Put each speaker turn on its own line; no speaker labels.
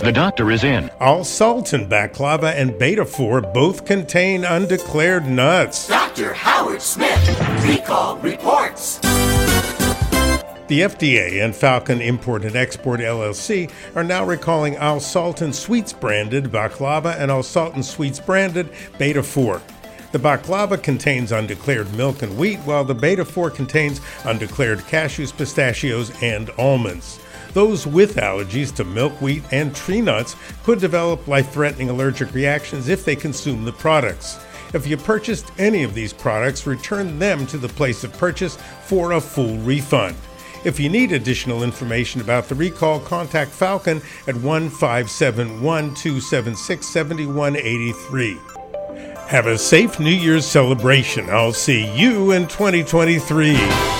The doctor is in.
Alsultan baklava and betefour both contain undeclared nuts.
Dr. Howard Smith, recall reports.
The FDA and Falcon Import and Export LLC are now recalling Alsultan Sweets branded baklava and Alsultan Sweets branded Betefour. The baklava contains undeclared milk and wheat, while the Betefour contains undeclared cashews, pistachios, and almonds. Those with allergies to milk, wheat, and tree nuts could develop life threatening allergic reactions if they consume the products. If you purchased any of these products, return them to the place of purchase for a full refund. If you need additional information about the recall, contact Falcon at 1 571 276 7183. Have a safe New Year's celebration. I'll see you in 2023.